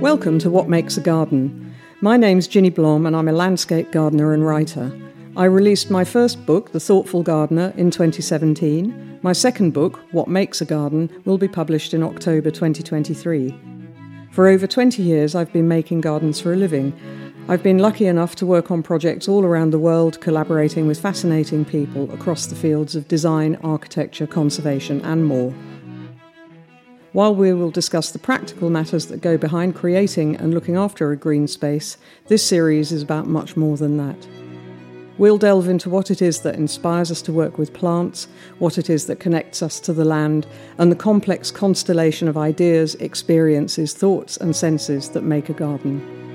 Welcome to What Makes a Garden. My name's Jinny Blom and I'm a landscape gardener and writer. I released my first book, The Thoughtful Gardener, in 2017. My second book, What Makes a Garden, will be published in October 2023. For over 20 years, I've been making gardens for a living. I've been lucky enough to work on projects all around the world, collaborating with fascinating people across the fields of design, architecture, conservation, and more. While we will discuss the practical matters that go behind creating and looking after a green space, this series is about much more than that. We'll delve into what it is that inspires us to work with plants, what it is that connects us to the land, and the complex constellation of ideas, experiences, thoughts, and senses that make a garden.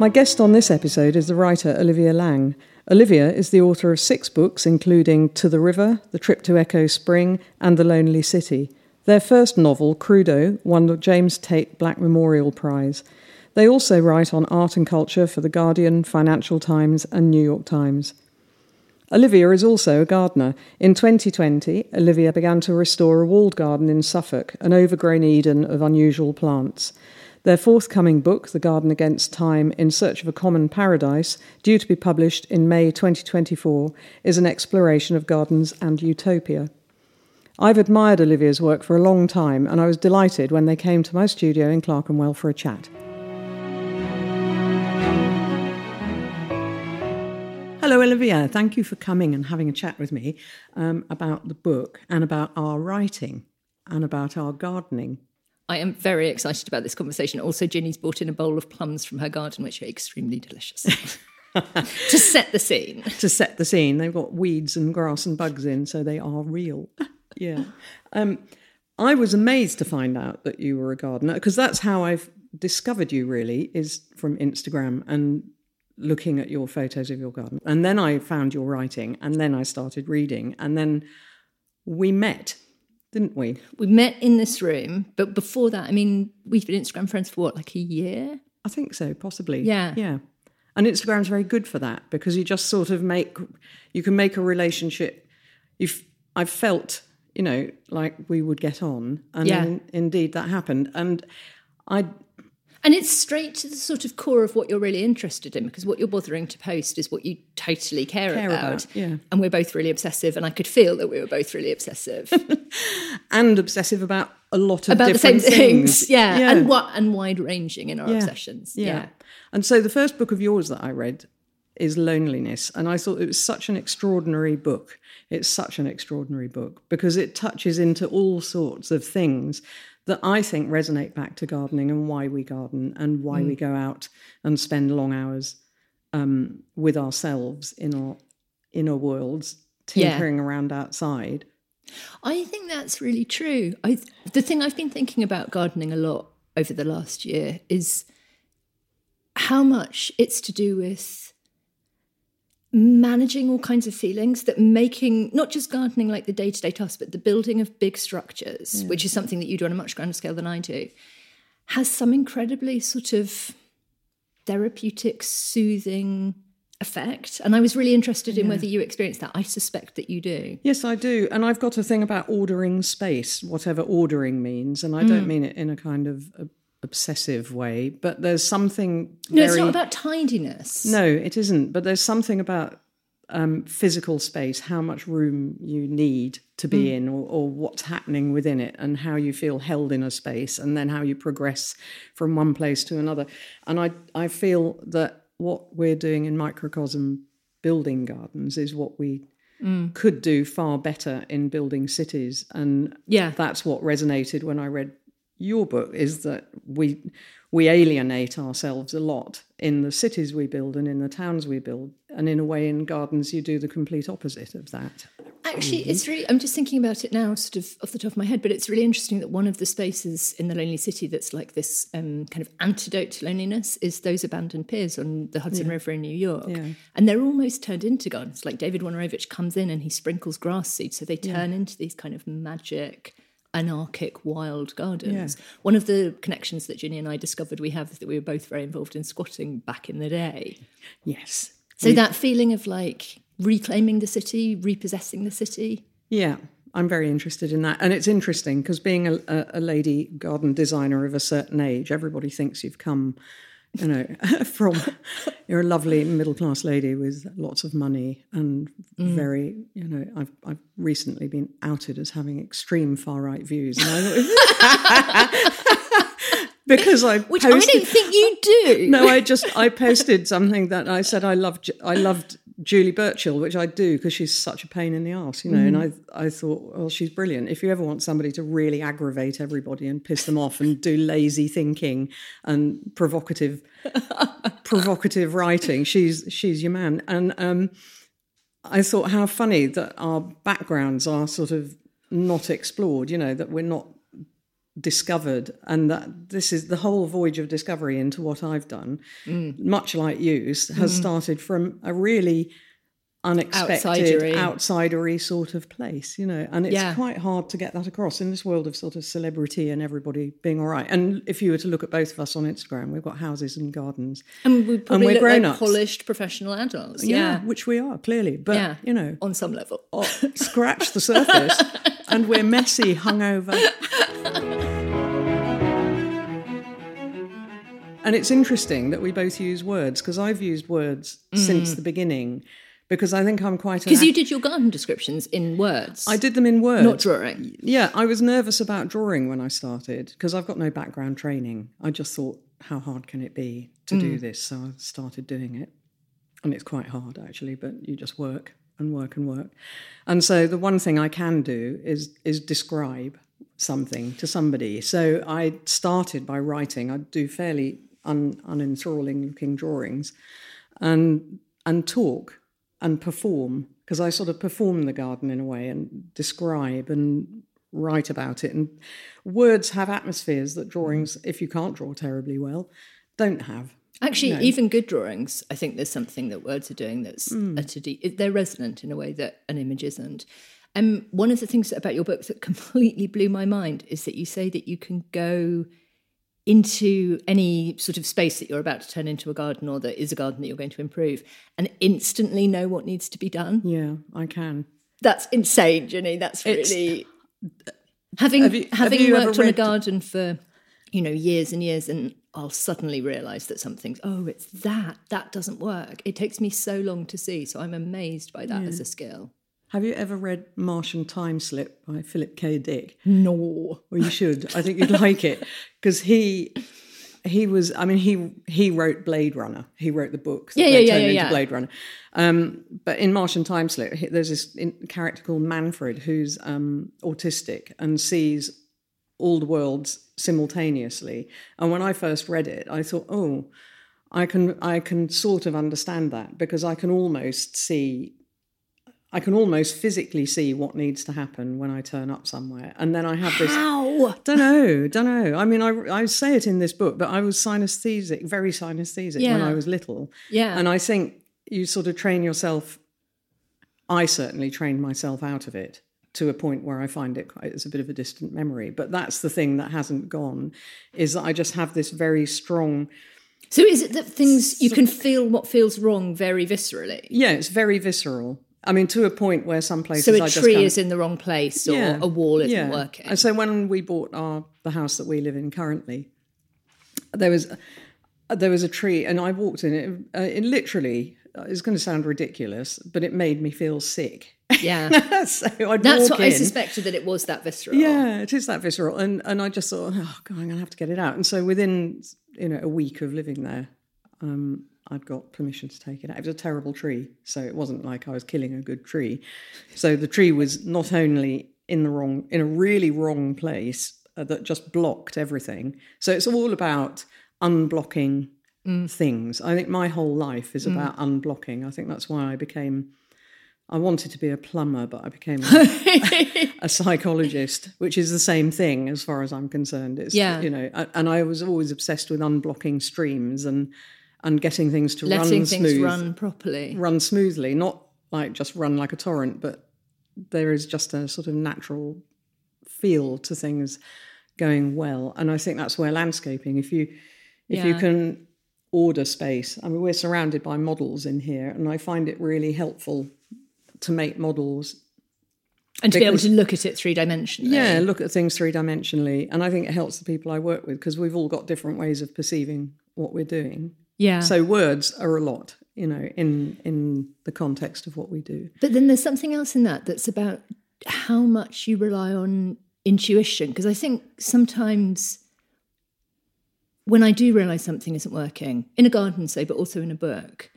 My guest on this episode is the writer Olivia Laing. Olivia is the author of six books, including To the River, The Trip to Echo Spring, and The Lonely City. Their first novel, Crudo, won the James Tait Black Memorial Prize. They also write on art and culture for The Guardian, Financial Times, and New York Times. Olivia is also a gardener. In 2020, Olivia began to restore a walled garden in Suffolk, an overgrown Eden of unusual plants. Their forthcoming book, The Garden Against Time In Search of a Common Paradise, due to be published in May 2024, is an exploration of gardens and utopia. I've admired Olivia's work for a long time, and I was delighted when they came to my studio in Clerkenwell for a chat. Hello, Olivia. Thank you for coming and having a chat with me um, about the book and about our writing and about our gardening. I am very excited about this conversation. Also, Jinny's brought in a bowl of plums from her garden, which are extremely delicious. to set the scene. to set the scene. They've got weeds and grass and bugs in, so they are real. yeah. Um, I was amazed to find out that you were a gardener because that's how I've discovered you, really, is from Instagram and looking at your photos of your garden. And then I found your writing, and then I started reading, and then we met didn't we? We met in this room, but before that, I mean, we've been Instagram friends for what, like a year? I think so, possibly. Yeah. Yeah. And Instagram's very good for that because you just sort of make, you can make a relationship. You've, I've felt, you know, like we would get on. And Yeah. in- indeed that happened. And I, And it's straight to the sort of core of what you're really interested in because what you're bothering to post is what you totally care, Care about. about, yeah. And we're both really obsessive, and I could feel that we were both really obsessive and obsessive about a lot of about the same different things. Yeah. Yeah. And what and wide ranging in our Yeah. obsessions. Yeah. yeah. And so the first book of yours that I read is Loneliness. And I thought it was such an extraordinary book. It's such an extraordinary book because it touches into all sorts of things that I think resonate back to gardening and why we garden and why Mm. we go out and spend long hours um, with ourselves in our inner worlds, Yeah. tinkering around outside. I think that's really true. I, the thing I've been thinking about gardening a lot over the last year is how much it's to do with managing all kinds of feelings that making not just gardening like the day-to-day task but the building of big structures which is something that you do on a much grander scale than i do has some incredibly sort of therapeutic soothing effect and i was really interested in whether you experienced that i suspect that you do Yes, I do. And I've got a thing about ordering space, whatever ordering means. And I Mm. don't mean it in a kind of obsessive way, but there's something. no very, it's not about tidiness No, it isn't. But there's something about um, physical space, how much room you need to Mm. be in, or, or what's happening within it, and how you feel held in a space, and then how you progress from one place to another. And I, I feel that what we're doing in microcosm building gardens is what we could do far better in building cities. And Yeah. that's what resonated when I read your book is that we we alienate ourselves a lot in the cities we build and in the towns we build and in a way in gardens you do the complete opposite of that Actually, it's really, I'm just thinking about it now, sort of off the top of my head, but it's really interesting that one of the spaces in the Lonely City that's like this um, kind of antidote to loneliness is those abandoned piers on the Hudson River in New York. Yeah. And they're almost turned into gardens. Like David Wojnarowicz comes in and he sprinkles grass seeds, so they turn into these kind of magic, anarchic, wild gardens. One of the connections that Jinny and I discovered we have is that we were both very involved in squatting back in the day. yes So that feeling of like reclaiming the city, repossessing the city. yeah I'm very interested in that. And it's interesting because being a, a, a lady garden designer of a certain age, everybody thinks you've come, you know, from you're a lovely middle class lady with lots of money and mm. very, you know, I've I've recently been outed as having extreme far right views. And I, because I Which posted, I don't think you do. no, I just I posted something that I said I loved I loved Julie Burchill, which I do because she's such a pain in the ass, you know. And I I thought, well, she's brilliant. If you ever want somebody to really aggravate everybody and piss them off and do lazy thinking and provocative provocative writing, she's she's your man. And um, I thought how funny that our backgrounds are sort of not explored, you know, that we're not discovered and that this is the whole voyage of discovery into what I've done, mm. much like you, has mm. started from a really unexpected, Outsidery. outsidery sort of place, you know, and it's Yeah. quite hard to get that across in this world of sort of celebrity and everybody being all right. And if you were to look at both of us on Instagram, we've got houses and gardens. and we probably we're look like grown-ups. polished professional adults. Yeah, Yeah. which we are clearly, but Yeah. you know, On some level. oh, scratch the surface and we're messy, hungover. And it's interesting that we both use words because I've used words mm. since the beginning because I think I'm quite Because you did your garden descriptions in words. I did them in words. not drawing. Yeah, I was nervous about drawing when I started because I've got no background training. I just thought, how hard can it be to do mm. this? So I started doing it. And it's quite hard actually, but you just work and work and work. And so the one thing I can do is is describe something to somebody. So I started by writing. I do fairly un, unenthralling looking drawings and and talk and perform because I sort of perform the garden in a way and describe and write about it. And words have atmospheres that drawings, if you can't draw terribly well, don't have. Actually, even good drawings, I think there's something that words are doing that's de- they're resonant in a way that an image isn't. Um, one of the things about your book that completely blew my mind is that you say that you can go into any sort of space that you're about to turn into a garden or that is a garden that you're going to improve and instantly know what needs to be done. Yeah, I can. That's insane, Jinny. That's It's- really having Have you- have having worked on a garden for you know years and years, and I'll suddenly realise that something's oh, it's that that doesn't work. It takes me so long to see, so I'm amazed by that as a skill. Have you ever read Martian Time Slip by Philip K. Dick? No, Well, you should. I think you'd like it because he he was. I mean, he he wrote Blade Runner. He wrote the book. That Yeah, yeah, yeah, turned yeah, into. Blade Runner. Um, but in Martian Time Slip, there's this character called Manfred who's um, autistic and sees all the worlds simultaneously. And when I first read it, I thought, oh, I can I can sort of understand that because I can almost see I can almost physically see what needs to happen when I turn up somewhere. And then I have this how? don't know, don't know. I mean, I, I say it in this book, but I was synesthetic, very synesthetic when I was little. Yeah. And I think you sort of train yourself, I certainly trained myself out of it to a point where I find it quite, it's a bit of a distant memory. But that's the thing that hasn't gone, is that I just have this very strong, So is it that things you can feel what feels wrong very viscerally? yeah, it's very visceral. I mean, to a point where some places So I a just tree kind of- is in the wrong place, or a wall isn't working. And so when we bought our the house that we live in currently, there was there was a tree, and I walked in it. Uh, it literally, it's going to sound ridiculous, but it made me feel sick. Yeah, so I'd that's what I suspected that it was that visceral. Yeah, it is that visceral, and and I just thought, oh god, I'm going to have to get it out. And so within you know a week of living there, um, I'd got permission to take it out. It was a terrible tree, so it wasn't like I was killing a good tree. So the tree was not only in the wrong, in a really wrong place uh, that just blocked everything. So it's all about unblocking Mm. things. I think my whole life is mm. about unblocking. I think that's why I became. I wanted to be a plumber, but I became a, a psychologist, which is the same thing as far as I'm concerned. It's, Yeah. you know, and I was always obsessed with unblocking streams and and getting things to letting run things smooth, run properly. run smoothly, not like just run like a torrent, but there is just a sort of natural feel to things going well. And I think that's where landscaping, if you if you can order space, I mean, we're surrounded by models in here, and I find it really helpful to make models And to be able to look at it three dimensionally. Yeah, look at things three dimensionally. And I think it helps the people I work with because we've all got different ways of perceiving what we're doing. Yeah. So words are a lot, you know, in in the context of what we do. But then there's something else in that that's about how much you rely on intuition. Because I think sometimes when I do realize something isn't working, in a garden, say, but also in a book,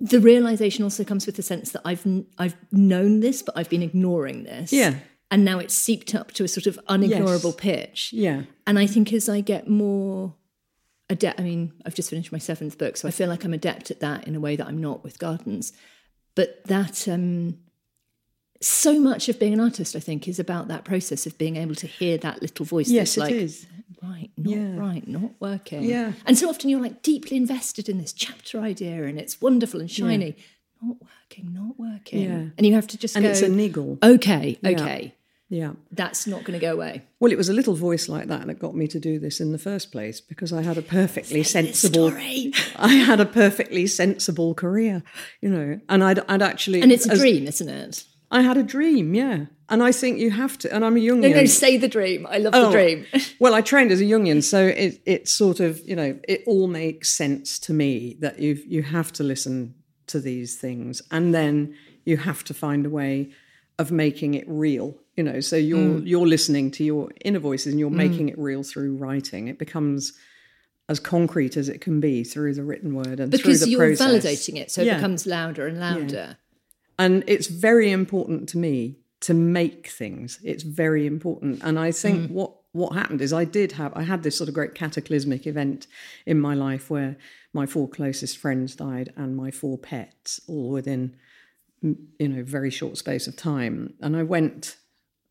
the realization also comes with the sense that I've I've known this, but I've been ignoring this. Yeah. And now it's seeped up to a sort of unignorable pitch. Yeah. And I think as I get more adept, I mean, I've just finished my seventh book, so I feel like I'm adept at that in a way that I'm not with gardens. But that, um, so much of being an artist, I think, is about that process of being able to hear that little voice Yes, that's it like, is. Right, not Yeah. right, not working. Yeah. And so often you're like deeply invested in this chapter idea and it's wonderful and shiny. Not working, not working. Yeah. And you have to just And go, it's a niggle. okay, okay, Yeah. that's not going to go away. Well, it was a little voice like that that got me to do this in the first place because I had a perfectly sensible. I had a perfectly sensible career, you know, and I'd, I'd actually, And it's a as- dream, isn't it? I had a dream, yeah, and I think you have to. And I'm a Jungian. No, no, say the dream. I love Oh, the dream. well, I trained as a Jungian, so it it sort of you know it all makes sense to me that you you have to listen to these things, and then you have to find a way of making it real. You know, so you're mm. you're listening to your inner voices and you're mm. making it real through writing. It becomes as concrete as it can be through the written word and through because the you're process. validating it, so it Yeah. becomes louder and louder. And it's very important to me to make things. It's very important. And I think what what happened is I did have I had this sort of great cataclysmic event in my life where my four closest friends died and my four pets all within mm, you know very short space of time. And I went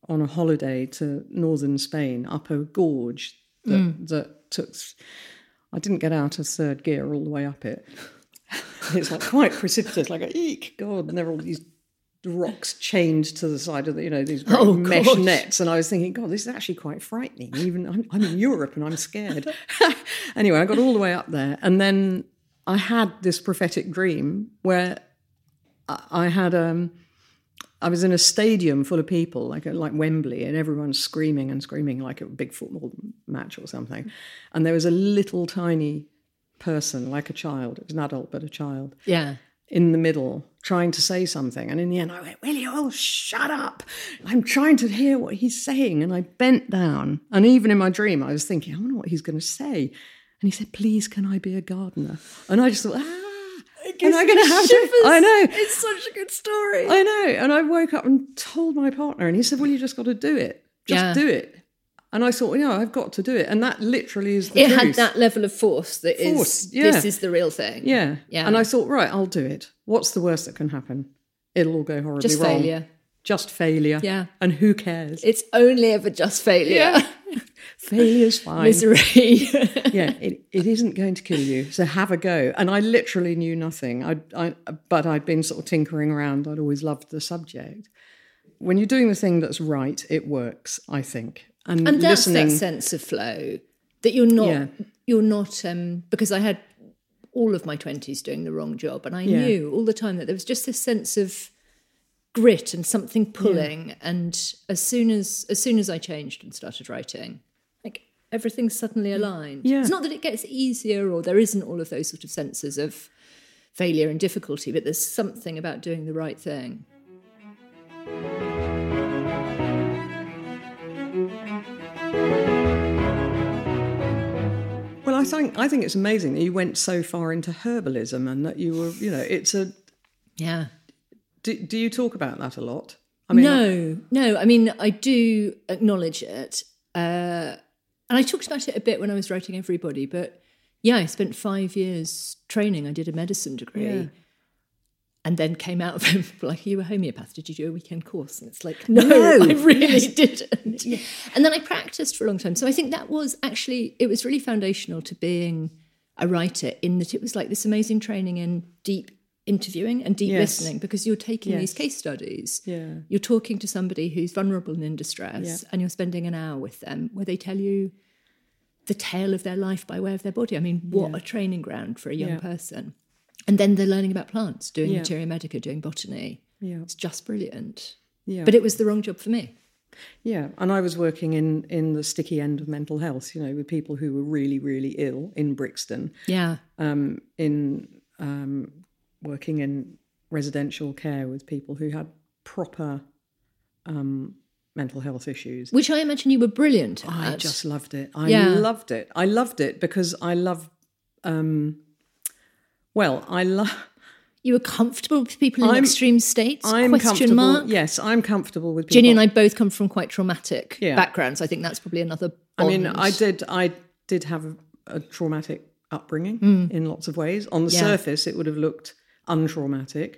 on a holiday to northern Spain up a gorge that that took I didn't get out of third gear all the way up it. it's like quite precipitous, like a eek, God, and there are all these rocks chained to the side of the, you know, these Oh, mesh gosh. nets. And I was thinking, God, this is actually quite frightening. Even I'm, I'm in Europe and I'm scared. anyway, I got all the way up there, and then I had this prophetic dream where I I had um. I was in a stadium full of people, like like Wembley, and everyone's screaming and screaming like a big football match or something. And there was a little tiny person, like a child. It was an adult, but a child, Yeah. In the middle, trying to say something. And in the end, I went, "Will you all shut up? I'm trying to hear what he's saying." And I bent down, and even in my dream, I was thinking, "I wonder what he's going to say." And he said, "Please, can I be a gardener?" And I just thought, "Ah." Am I going to have to? I know. It's such a good story. I know. And I woke up and told my partner, and he said, Well, you just got to do it. Just Yeah. do it. And I thought, well, yeah, I've got to do it. And that literally is the it had that level of force that is Force, yeah. this is the real thing. Yeah. Yeah. And I thought, right, I'll do it. What's the worst that can happen? It'll all go horribly Just wrong. failure. Just failure. Yeah. And who cares? It's only ever just failure. Yeah. Failure's fine. Misery. yeah, it, it isn't going to kill you. So have a go. And I literally knew nothing. I, I, but I'd been sort of tinkering around. I'd always loved the subject. When you're doing the thing that's right, it works. I think. And, and that's listening. that sense of flow that you're not Yeah. you're not um because I had all of my 20s doing the wrong job and I Yeah. knew all the time that there was just this sense of grit and something pulling and as soon as as soon as I changed and started writing like everything suddenly aligned Yeah. it's not that it gets easier or there isn't all of those sort of senses of failure and difficulty but there's something about doing the right thing Well, I think I think it's amazing that you went so far into herbalism and that you were, you know, it's a. yeah Do, do you talk about that a lot? I mean, no, no. I mean, I do acknowledge it, uh, and I talked about it a bit when I was writing Everybody. But yeah, I spent five years training. I did a medicine degree, Yeah. And then came out of it like, "You were a homeopath? Did you do a weekend course?" And it's like, "No, No, I really didn't." And then I practiced for a long time. So I think that was actually it was really foundational to being a writer in that it was like this amazing training in deep interviewing and deep Yes. listening because you're taking Yes. these case studies Yeah. you're talking to somebody who's vulnerable and in distress Yeah. and you're spending an hour with them where they tell you the tale of their life by way of their body. I mean, what Yeah. a training ground for a young Yeah. person. And then they're learning about plants, doing Yeah. materia medica, doing botany. Yeah. It's just brilliant. Yeah. But it was the wrong job for me. Yeah, and I was working in in the sticky end of mental health, you know, with people who were really, really ill in Brixton, Yeah. um, in um, working in residential care with people who had proper um, mental health issues. Which I imagine you were brilliant at. I just loved it. I Yeah. loved it. I loved it because I love. Um, well, I love. you were comfortable with people in I'm- extreme states? I'm Question mark. Yes, I'm comfortable with people. Jinny and I both come from quite traumatic Yeah. backgrounds. I think that's probably another. I mean. I did. I did have a, a traumatic upbringing in lots of ways. On the Mm. Yeah. surface, it would have looked untraumatic,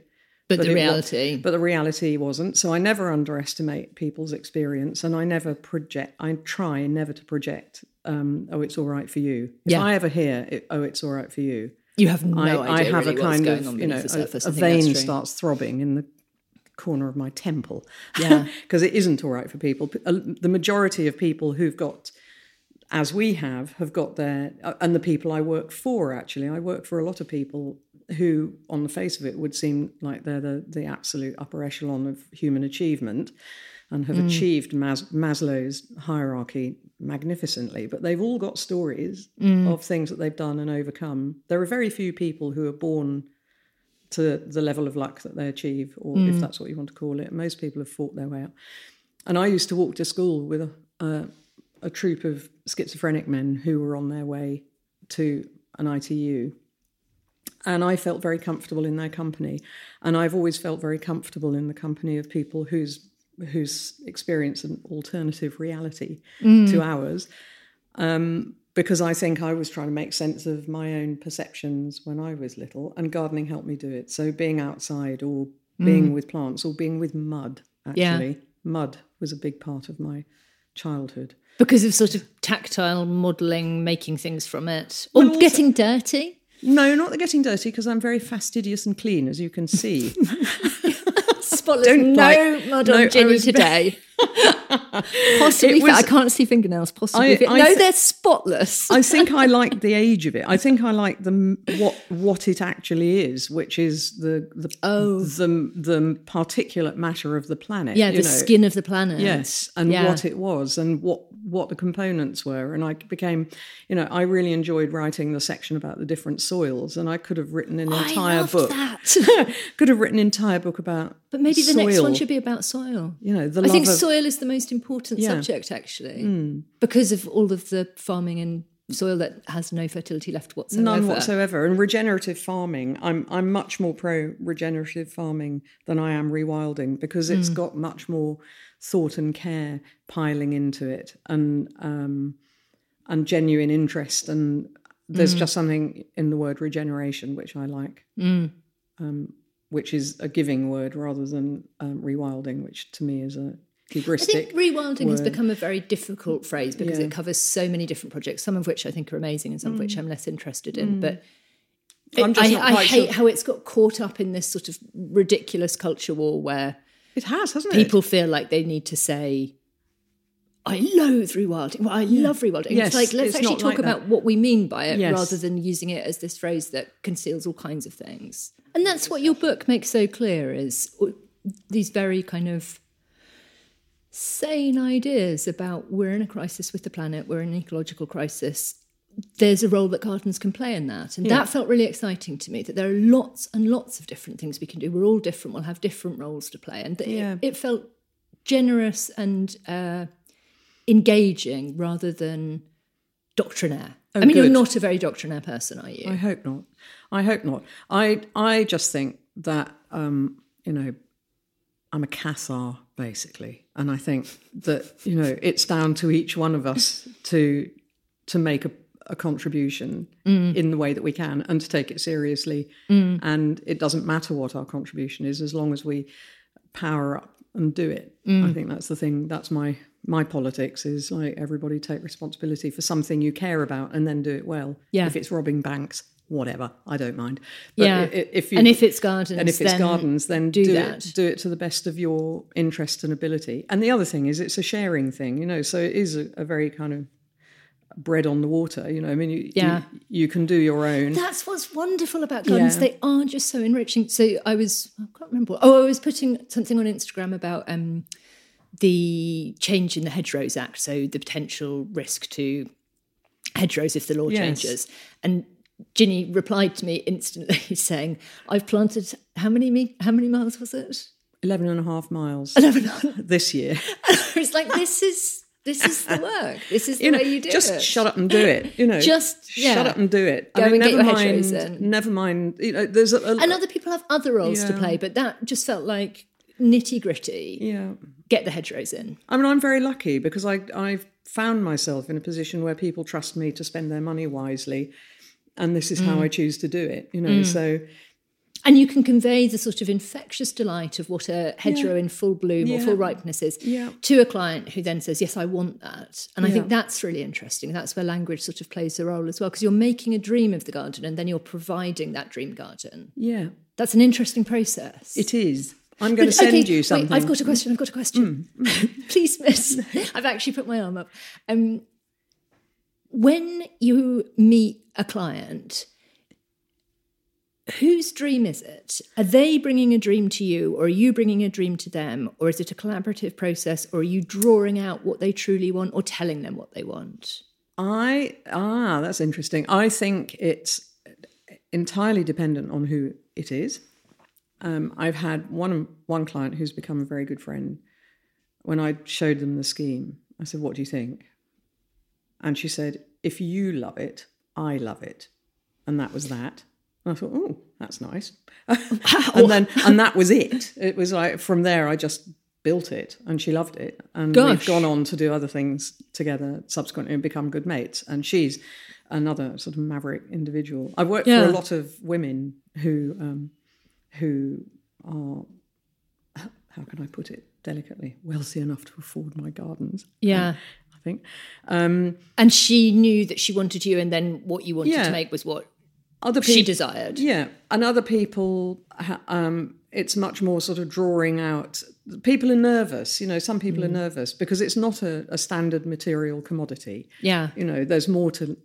but, but the reality. but the reality wasn't. So I never underestimate people's experience, and I never project. I try never to project. Um, oh, it's all right for you. If Yeah. I ever hear, it, oh, it's all right for you, you have no I, I have really a kind of you know a, a, I a think that's vein starts throbbing in the corner of my temple. Yeah. because it isn't all right for people. The majority of people who've got, as we have, have got their, uh, and the people I work for actually, I work for a lot of people who, on the face of it, would seem like they're the, the absolute upper echelon of human achievement and have achieved Mas- Maslow's hierarchy magnificently, but they've all got stories mm. of things that they've done and overcome. There are very few people who are born to the level of luck that they achieve, or if mm. that's what you want to call it. Most people have fought their way up. And I used to walk to school with a, a, a troop of schizophrenic men who were on their way to an ITU. And I felt very comfortable in their company. And I've always felt very comfortable in the company of people whose whose experience an alternative reality to ours. Um, because I think I was trying to make sense of my own perceptions when I was little, and gardening helped me do it. So being outside or being with plants or being with mud, Yeah. actually, mud was a big part of my childhood. because of sort of tactile modelling, making things from it, or getting dirty. No, not the getting dirty, because I'm very fastidious and clean, as you can see. Spotless. Don't no like- mud no, on I Jinny was- today. possibly. Was- I can't see fingernails. Possibly. I- fit- I no, th- they're spotless. I think I like the age of it. I think I like the what what it actually is, which is the the Oh. the, the particulate matter of the planet. yeah, you the know. skin of the planet. Yes, and Yeah. what it was, and what what the components were, and I became, you know, I really enjoyed writing the section about the different soils, and I could have written an I entire loved book. that. could have written an entire book about. But maybe the soil. next one should be about soil. You know, the I think of, soil is the most important Yeah. subject, actually, because of all of the farming and soil that has no fertility left whatsoever. None whatsoever. And regenerative farming, I'm I'm much more pro regenerative farming than I am rewilding because Mm. it's got much more thought and care piling into it and um, and genuine interest and there's Mm. just something in the word regeneration which I like. Um, which is a giving word rather than um, rewilding, which to me is a I hubristic. think rewilding has become a very difficult phrase because Yeah. it covers so many different projects, some of which I think are amazing and some of which I'm less interested in. But Mm. I'm it- just I, I hate sure- how it's got caught up in this sort of ridiculous culture war where it has, hasn't it? people feel like they need to say, I loathe rewilding. Well, I love rewilding. Yes, it's like, let's it's actually talk like about what we mean by it Yes. rather than using it as this phrase that conceals all kinds of things. And that's what your book makes so clear is these very kind of sane ideas about we're in a crisis with the planet, we're in an ecological crisis. There's a role that gardens can play in that. And that felt really exciting to me that there are lots and lots of different things we can do. We're all different, we'll have different roles to play. And it- it, felt generous and uh, engaging rather than doctrinaire. Oh, I mean, you're not a very doctrinaire person, are you? I hope not. I hope not. I I just think that um, you know I'm a Cathar basically, and I think that you know it's down to each one of us to to make a, a contribution mm. in the way that we can and to take it seriously. Mm. And it doesn't matter what our contribution is as long as we power up and do it. Mm. I think that's the thing. That's my my politics is like everybody take responsibility for something you care about and then do it well. Yeah. If it's robbing banks, whatever, I don't mind. But yeah. i- i- if you, and if it's gardens, and if it's then gardens, then do do, that. it do it to the best of your interest and ability. And the other thing is it's a sharing thing, you know. So it is a, a very kind of bread on the water. You know, I mean, you, Yeah. you, you can do your own. That's what's wonderful about gardens. Yeah. They are just so enriching. So I was, I can't remember. Oh, I was putting something on Instagram about um, the change in the Hedgerows Act. So the potential risk to hedgerows if the law Yes. changes. And Jinny replied to me instantly saying, I've planted, how many, me- how many miles was it? 11 and a half miles 11 this year. I was like, this is, this is the work. This is the you know, way you do just it. shut up and do it. You know, Just, yeah. shut up and do it. Go I mean, and get never your mind. hedgerows in. Never mind. You know, there's a, a and other people have other roles to play, but that just felt like nitty gritty. yeah. Get the hedgerows in. I mean, I'm very lucky because I I've found myself in a position where people trust me to spend their money wisely, and this is Mm. how I choose to do it. You know, so And you can convey the sort of infectious delight of what a hedgerow in full bloom or full ripeness is Yeah. to a client who then says, Yes, I want that. And I think that's really interesting. That's where language sort of plays a role as well, because you're making a dream of the garden and then you're providing that dream garden. yeah, That's an interesting process. it is. I'm going to send okay, you wait, something. I've got a question. I've got a question. Please, miss. I've actually put my arm up. Um, when you meet a client, whose dream is it? Are they bringing a dream to you, or are you bringing a dream to them, or is it a collaborative process, or are you drawing out what they truly want, or telling them what they want? I ah, that's interesting. I think it's entirely dependent on who it is. Um, I've had one one client who's become a very good friend. When I showed them the scheme, I said, "What do you think?" And she said, "If you love it, I love it," and that was that. And I thought, "Oh, that's nice." and then and that was it. It was like from there, I just built it, and she loved it, and Gosh. we've gone on to do other things together subsequently and become good mates. And she's another sort of maverick individual. I've worked Yeah. for a lot of women who um, who are how can I put it delicately wealthy enough to afford my gardens. Yeah. I think. Um, And she knew that she wanted you, and then what you wanted Yeah. to make was what other she people, desired. yeah, and other people, ha- um, it's much more sort of drawing out. People are nervous. You know, some people Mm. are nervous because it's not a, a standard material commodity. Yeah. You know, there's more to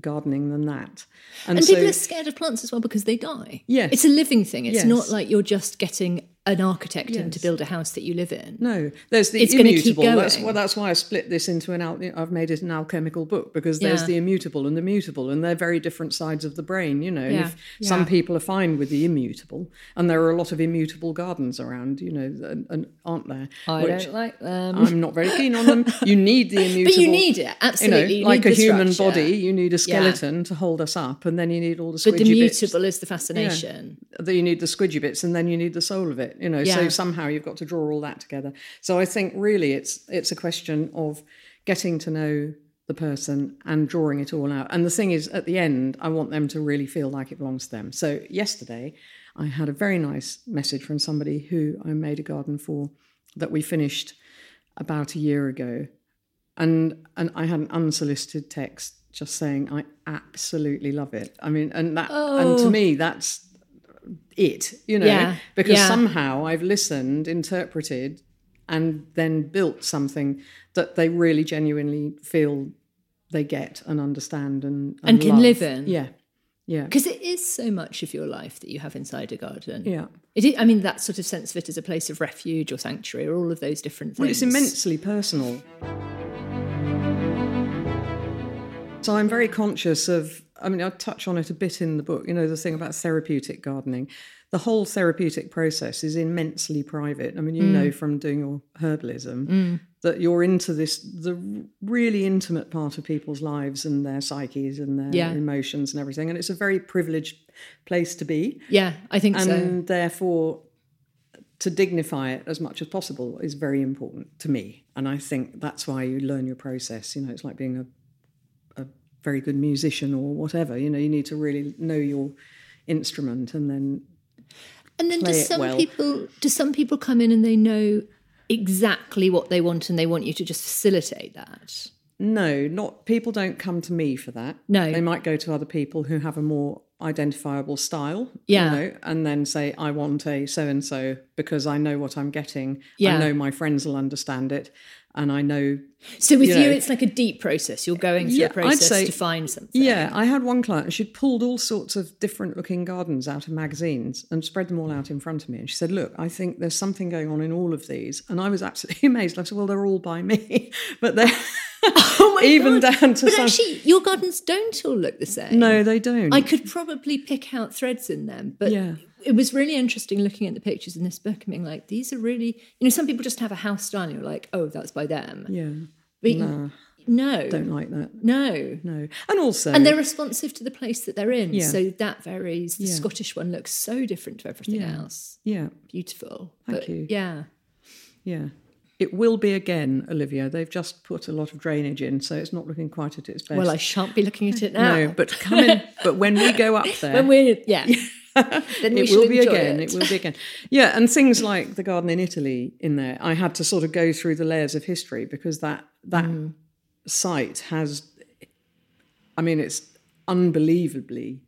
gardening than that. And, And so, people are scared of plants as well because they die. Yes. It's a living thing. It's Yes. not like you're just getting an architect in to build a house that you live in. No, there's the It's immutable. That's well, that's why I split this into an. Al- I've made it an alchemical book because there's Yeah. the immutable and the mutable, and they're very different sides of the brain. You know, Yeah, if some people are fine with the immutable, and there are a lot of immutable gardens around. You know, and, and aren't there? I Which don't like them. I'm not very keen on them. You need the immutable. but you need it, You know, absolutely. You like a human structure. body, you need a skeleton to hold us up, and then you need all the But the squidgy bits mutable is the fascination. that you need the squidgy bits and then you need the soul of it you know so somehow you've got to draw all that together. So i think really it's it's a question of getting to know the person and drawing it all out. And the thing is at the end i want them to really feel like it belongs to them. So yesterday i had a very nice message from somebody who i made a garden for that we finished about a year ago. And and I had an unsolicited text just saying I absolutely love it. I mean, and that and to oh. me that's it, you know, Yeah, because yeah. somehow I've listened, interpreted, and then built something that they really genuinely feel they get and understand and And can love. live in. Yeah, yeah, Because it is so much of your life that you have inside a garden. yeah. It is, I mean, that sort of sense of it as a place of refuge or sanctuary or all of those different things. Well, it's immensely personal. So I'm very conscious of, I mean, I touch on it a bit in the book, you know, the thing about therapeutic gardening. The whole therapeutic process is immensely private. I mean, you know mm. from doing your herbalism mm. that you're into this, the really intimate part of people's lives and their psyches and their Yeah. emotions and everything. And it's a very privileged place to be. Yeah, I think so. And therefore, to dignify it as much as possible is very important to me. And I think that's why you learn your process. You know, it's like being a very good musician or whatever. You know, you need to really know your instrument and then And then do some well. people do some people come in and they know exactly what they want and they want you to just facilitate that? no, not people don't come to me for that. No. they might go to other people who have a more identifiable style. Yeah. you know, and then say I want a so and so because I know what I'm getting. Yeah. I know my friends will understand it, and I know. So with you you, it's like a deep process. You're going through Yeah, a process say- to find something. Yeah, I had one client and she'd pulled all sorts of different looking gardens out of magazines and spread them all out in front of me. And she said, Look, I think there's something going on in all of these. And I was absolutely amazed. I said, Well, they're all by me. but they're Oh my even God. down to But some. actually, your gardens don't all look the same. no, they don't. I could probably pick out threads in them, but Yeah. it was really interesting looking at the pictures in this book and being like, these are really, you know, some people just have a house style and you're like, oh, that's by them. yeah, But no, no, don't like that. no. No. And also. And they're responsive to the place that they're in. Yeah. So that varies. The Yeah. Scottish one looks so different to everything Yeah. else. yeah, Beautiful. Thank but you. yeah. yeah. It will be again, Olivia. They've just put a lot of drainage in, so it's not looking quite at its best. Well, I shan't be looking at it now. no, but come in. But when we go up there, when we're, yeah. then we it will be again. It. It. will be again. Yeah, and things like the garden in Italy in there, I had to sort of go through the layers of history because that that Mm. site has, I mean, it's unbelievably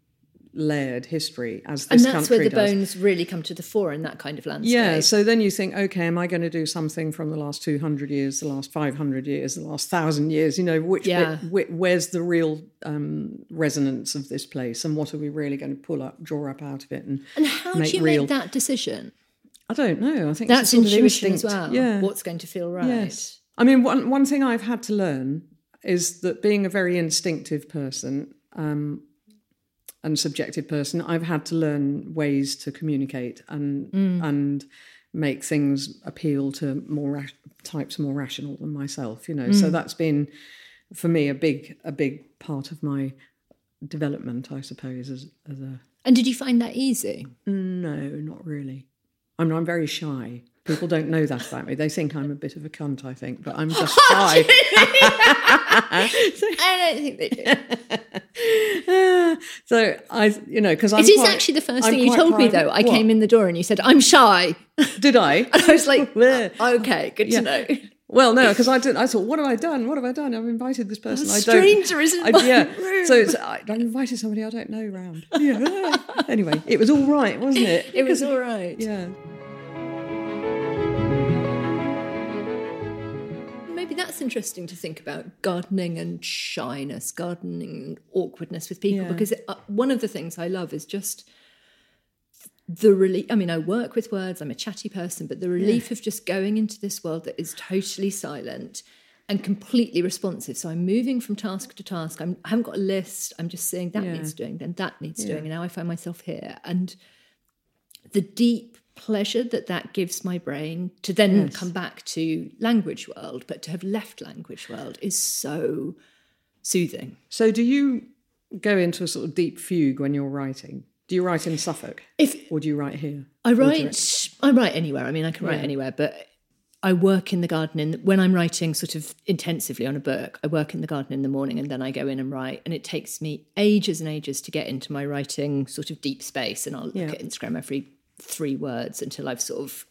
layered history as this and that's country where the does. bones really come to the fore in that kind of landscape. Yeah, so then you think, okay, am I going to do something from the last 200 years, the last 500 years, the last 1,000 years? You know, which Yeah. bit, wh- where's the real um, resonance of this place and what are we really going to pull up, draw up out of it and, And how do you real? make that decision? I don't know. I think That's intuition as well. Yeah. What's going to feel right? Yes. I mean, one, one thing I've had to learn is that being a very instinctive person um, and subjective person, I've had to learn ways to communicate and mm. and make things appeal to more ra- types more rational than myself. You know, so mm. that's been for me a big a big part of my development, I suppose. As as a And did you find that easy? no, not really. I mean, I'm very shy. People don't know that about me. They think I'm a bit of a cunt, I think, but I'm oh, just shy. I don't think they do. so I, you know, because It is actually the 1st thing you told me, though. I came in the door and you said, I'm shy. Did I? And I was like, Yeah. Uh, okay, good to know. Well, no, because I didn't. I thought, what have I done? What have I done? I've invited this person. I don't. stranger is in I, my yeah. room. So it's, I, I invited somebody I don't know round. Yeah. anyway, it was all right, wasn't it? It was all right. Yeah. Maybe that's interesting to think about gardening and shyness, gardening and awkwardness with people, Yeah. because it, uh, one of the things I love is just the relief. I mean, I work with words, I'm a chatty person, but the relief of just going into this world that is totally silent and completely responsive. So I'm moving from task to task. I'm, I haven't got a list. I'm just saying that Yeah. needs doing, then that needs doing. And now I find myself here. And the deep pleasure that that gives my brain to then come back to language world, but to have left language world is so soothing. So do you go into a sort of deep fugue when you're writing? Do you write in Suffolk If or do you write here? I write, I write anywhere. I mean, I can write anywhere, but I work in the garden. In when I'm writing sort of intensively on a book, I work in the garden in the morning, and then I go in and write. And it takes me ages and ages to get into my writing sort of deep space. And I'll look Yeah. at Instagram every three words until I've sort of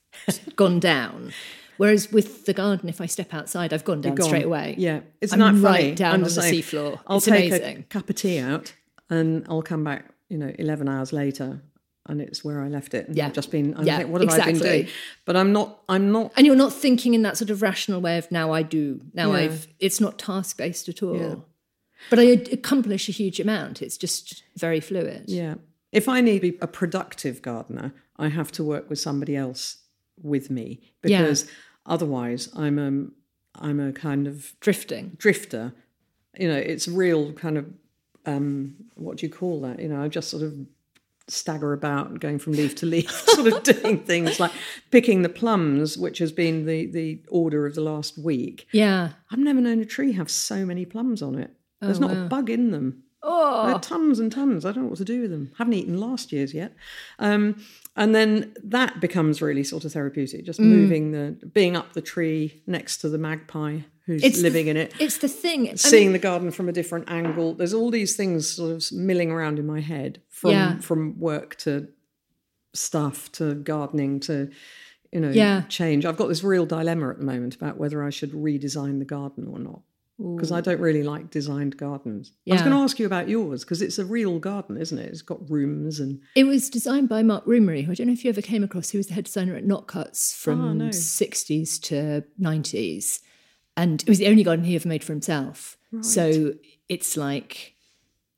gone down. Whereas with the garden, if I step outside, I've gone down Gone. straight away. Yeah, it's I'm not funny. right down I'm on the saying, seafloor. I'll It's take amazing. a cup of tea out, and I'll come back. You know, eleven hours later, and it's where I left it. And Yeah. I've just been. I'm Yeah, like, what have I been exactly. doing? But I'm not. I'm not. and you're not thinking in that sort of rational way of now I do now Yeah. I've it's not task based at all Yeah. but I accomplish a huge amount it's just very fluid Yeah. If I need to be a productive gardener, I have to work with somebody else with me Yeah. because otherwise, I'm a I'm a kind of drifting drifter. You know, it's real kind of um, what do you call that? You know, I just sort of stagger about going from leaf to leaf, sort of doing things like picking the plums, which has been the the order of the last week. yeah I've never known a tree have so many plums on it. There's not a bug in them. Oh tons and tons. I don't know what to do with them. Haven't eaten last year's yet. Um, and then that becomes really sort of therapeutic, Mm. just moving the, being up the tree next to the magpie who's It's the- living in it, it's the thing I seeing mean, the garden from a different angle. There's all these things sort of milling around in my head from Yeah. from work to stuff to gardening to you know Yeah. change. I've got this real dilemma at the moment about whether I should redesign the garden or not because I don't really like designed gardens. I was going to ask you about yours because it's a real garden, isn't it? It's got rooms and it was designed by Mark Rumary who I don't know if you ever came across he was the head designer at Notcutts from Ah, no. 60s to 90s and it was the only garden he ever made for himself. So it's like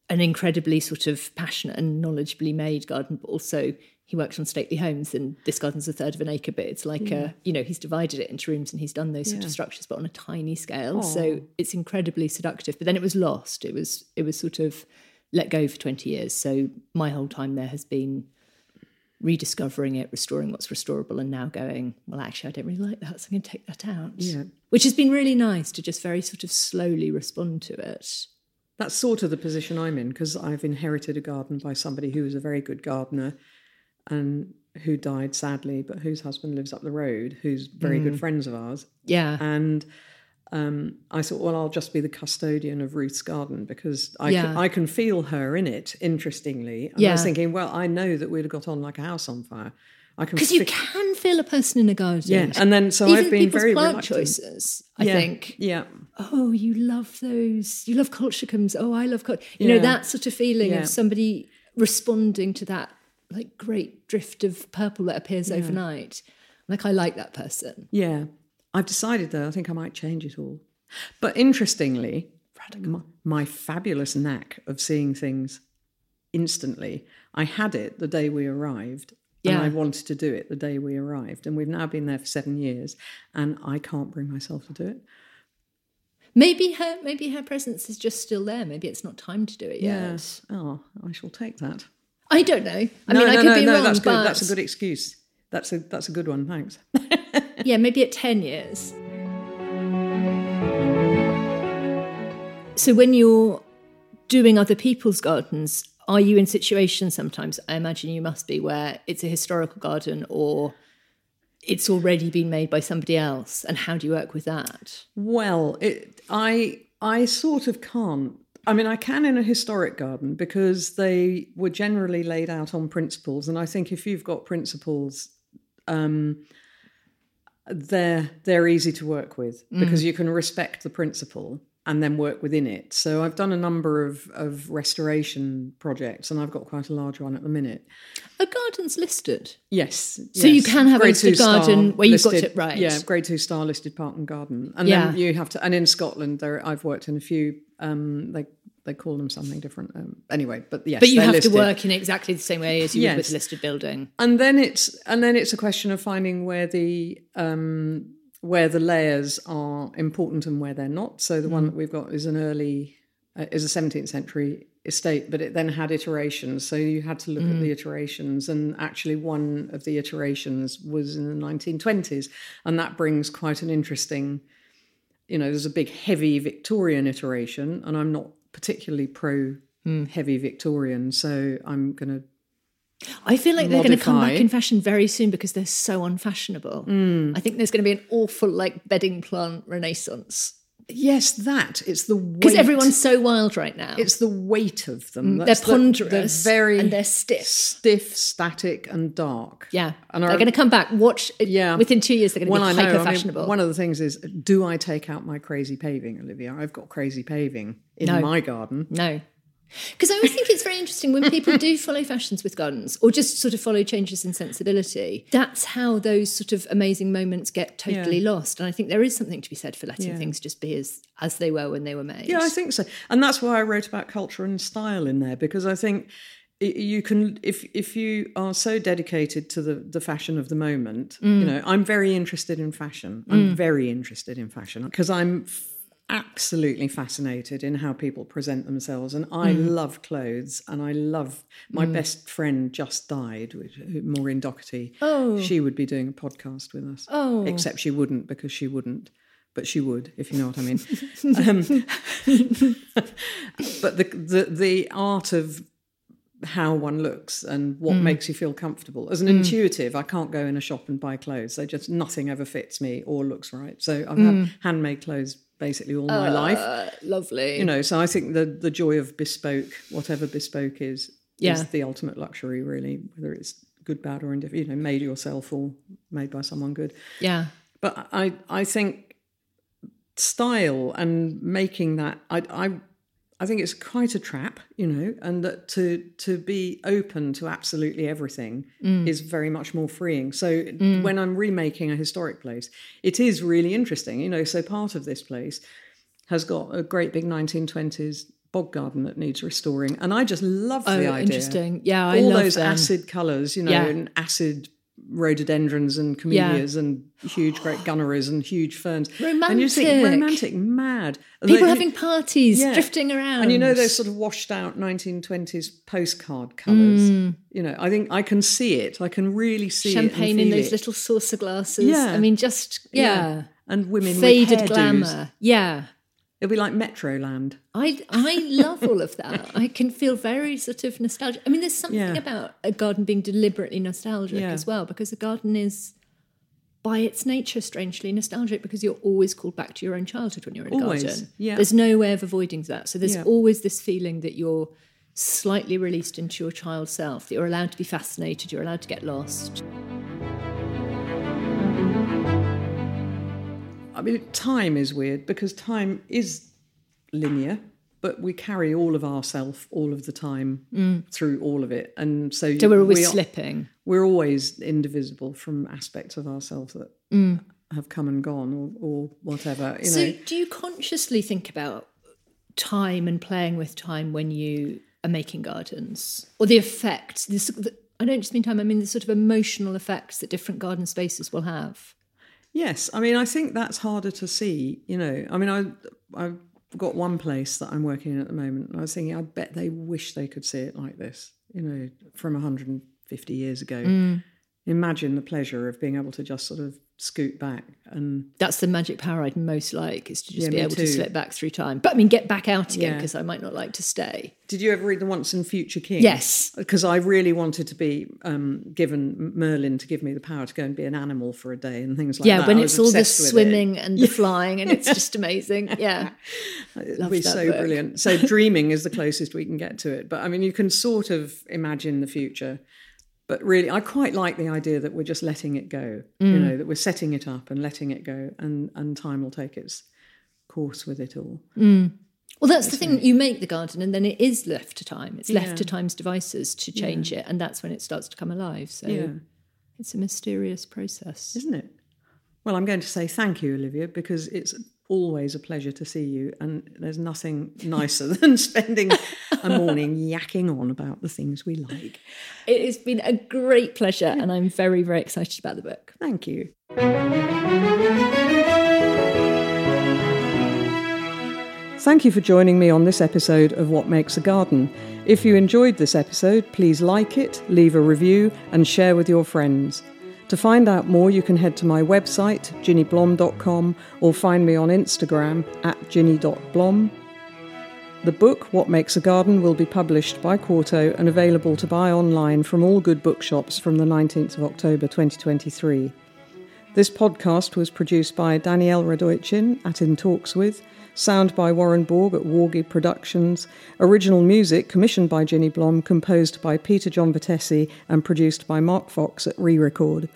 an incredibly sort of passionate and knowledgeably made garden, but also he works on stately homes and this garden's a third of an acre, but it's like a, mm. you know, he's divided it into rooms and he's done those sort of structures, but on a tiny scale. So it's incredibly seductive. But then it was lost. It was it was sort of let go for 20 years. So my whole time there has been rediscovering it, restoring what's restorable, and now going, well, actually, I don't really like that, so I'm going to take that out. Yeah. Which has been really nice to just very sort of slowly respond to it. That's sort of the position I'm in because I've inherited a garden by somebody who was a very good gardener and who died sadly, but whose husband lives up the road, who's very Mm. good friends of ours. Yeah. And um, I thought, well, I'll just be the custodian of Ruth's garden because I, Yeah. can, I can feel her in it, interestingly. And I was thinking, well, I know that we'd have got on like a house on fire. I can Because you can feel a person in a garden. Yeah, and then so Even I've been very plant reluctant. choices. I yeah, think. Yeah. Oh, you love those. You love colchicums. Oh, I love col- You Yeah. know that sort of feeling Yeah. of somebody responding to that like great drift of purple that appears overnight. Like I like that person. Yeah. I've decided though, I think I might change it all. But interestingly, my, my fabulous knack of seeing things instantly, I had it the day we arrived. Yeah. And I wanted to do it the day we arrived. And we've now been there for seven years and I can't bring myself to do it. Maybe her maybe her presence is just still there. Maybe it's not time to do it yet. Yes. Oh, I shall take that. I don't know. I no, mean, I could no, be no, wrong, that's good. but That's a good excuse. That's a that's a good one. Thanks. yeah, maybe at 10 years. So when you're doing other people's gardens, are you in situations sometimes, I imagine you must be, where it's a historical garden or it's already been made by somebody else? And how do you work with that? Well, it, I I sort of can't. I mean, I can in a historic garden because they were generally laid out on principles, and I think if you've got principles, um, they're they're easy to work with because you can respect the principle and then work within it. So I've done a number of of restoration projects, and I've got quite a large one at the minute. A garden's listed. Yes. So you can have a Grade listed two star garden where you've got it right. Yeah, grade two star listed park and garden, and Yeah. then you have to. And in Scotland, there I've worked in a few. Um, they they call them something different. Um, anyway, but yes, But you have listed. to work in exactly the same way as you would with a listed building. And then it's and then it's a question of finding where the um, where the layers are important and where they're not. So the Mm. one that we've got is an early uh, is a 17th century estate, but it then had iterations. So you had to look at the Mm. iterations, and actually one of the iterations was in the 1920s, and that brings quite an interesting. You know, there's a big heavy Victorian iteration, and I'm not particularly pro Mm. heavy Victorian, so I'm going to I feel like they're going to come back in fashion very soon because they're so unfashionable. Mm. I think there's going to be an awful like bedding plant renaissance Yes, that. It's the weight. because everyone's so wild right now. It's the weight of them. they're That's the- ponderous they're very and they're stiff. stiff, static, and dark. Yeah, And they're going to come back. Watch. Yeah. within two years they're going to be hyper I mean, fashionable. one of the things is, do I take out my crazy paving, Olivia? I've got crazy paving in No. my garden. no, because I always think it's very interesting when people do follow fashions with guns or just sort of follow changes in sensibility. That's how those sort of amazing moments get totally lost. And I think there is something to be said for letting Yeah. things just be as as they were when they were made. Yeah, I think so, and that's why I wrote about culture and style in there because I think you can if if you are so dedicated to the the fashion of the moment. Mm. You know, I'm very interested in fashion. I'm very interested in fashion because I'm. Absolutely fascinated in how people present themselves, and I Mm. love clothes. And I love my best friend just died, which- Maureen Doherty. Oh. she would be doing a podcast with us. Oh. except she wouldn't because she wouldn't, but she would if you know what I mean. um, but the, the the art of how one looks and what makes you feel comfortable as an intuitive i can't go in a shop and buy clothes they just nothing ever fits me or looks right so i've had handmade clothes basically all my life Uh, lovely. you know so i think the the joy of bespoke whatever bespoke is Yeah. is the ultimate luxury really whether it's good bad or indifferent you know made yourself or made by someone good yeah. but I I think style and making that I I I think it's quite a trap, you know, and that to to be open to absolutely everything Mm. is very much more freeing. So when I'm remaking a historic place, it is really interesting, you know. So part of this place has got a great big 1920s bog garden that needs restoring, and I just love Oh, the idea. interesting. Yeah, I All love those them. acid colours, you know, Yeah. and acid rhododendrons and camellias and huge great gunneras and huge ferns. And you think Romantic. romantic, mad. People they- having parties, Yeah. drifting around. and you know those sort of washed out 1920s postcard colours. You know, I think I can see it. I can really see Mm. champagne it. in those it. little saucer glasses. Yeah. I mean, just yeah, And women faded glamour. Yeah. It'll be like Metroland. I I love all of that. I can feel very sort of nostalgic. I mean, there's something Yeah. about a garden being deliberately nostalgic Yeah. as well, because a garden is, by its nature, strangely nostalgic because you're always called back to your own childhood when you're in a Always, garden. yeah. There's no way of avoiding that. So there's Yeah. always this feeling that you're slightly released into your child self, that you're allowed to be fascinated, you're allowed to get lost. I mean, time is weird because time is linear, but we carry all of ourself all of the time through all of it, and so, Mm. So we're always we are- slipping. We're always indivisible from aspects of ourselves that Mm. have come and gone, or, or whatever. You So, know, do you consciously think about time and playing with time when you are making gardens, or the effects? This, the, I don't just mean time; I mean the sort of emotional effects that different garden spaces will have. Yes, I mean, I think that's harder to see. You know, I mean, I I've got one place that I'm working in at the moment, and I was thinking, I bet they wish they could see it like this. You know, from 150 years ago. Mm. Imagine the pleasure of being able to just sort of scoot back and That's the magic power I'd most like is to just Yeah, be able to slip back through time. But I mean, get back out again Yeah. because I might not like to stay. Did you ever read The Once and Future King? Yes. Because I really wanted to be um, given Merlin to give me the power to go and be an animal for a day and things like that. Yeah, that. when it's all the with it. swimming and the flying, and it's just amazing. Yeah. It'd be so book. brilliant. So dreaming is the closest we can get to it. But I mean, you can sort of imagine the future. But really, I quite like the idea that we're just letting it go. You Mm. know, that we're setting it up and letting it go, and and time will take its course with it all. Well, that's the thing. You make the garden, and then it is left to time. It's left Yeah. to time's devices to change it, and that's when it starts to come alive. So Yeah, it's a mysterious process. isn't it? Well, I'm going to say thank you, Olivia, because it's always a pleasure to see you, and there's nothing nicer than spending a morning yakking on about the things we like. It has been a great pleasure, and I'm very, very excited about the book. Thank you. Thank you for joining me on this episode of What Makes a Garden. If you enjoyed this episode, please like it, leave a review, and share with your friends. To find out more, you can head to my website, jinnyblom.com, or find me on Instagram at jinny.blom. The book, What Makes a Garden, will be published by Quarto and available to buy online from all good bookshops from the 19th of October 2023. This podcast was produced by Danielle Radojcin at In Talks With, sound by Warren Borg at Worgie Productions, original music commissioned by Jinny Blom, composed by Peter John Vettese, and produced by Marc Fox at Re Record.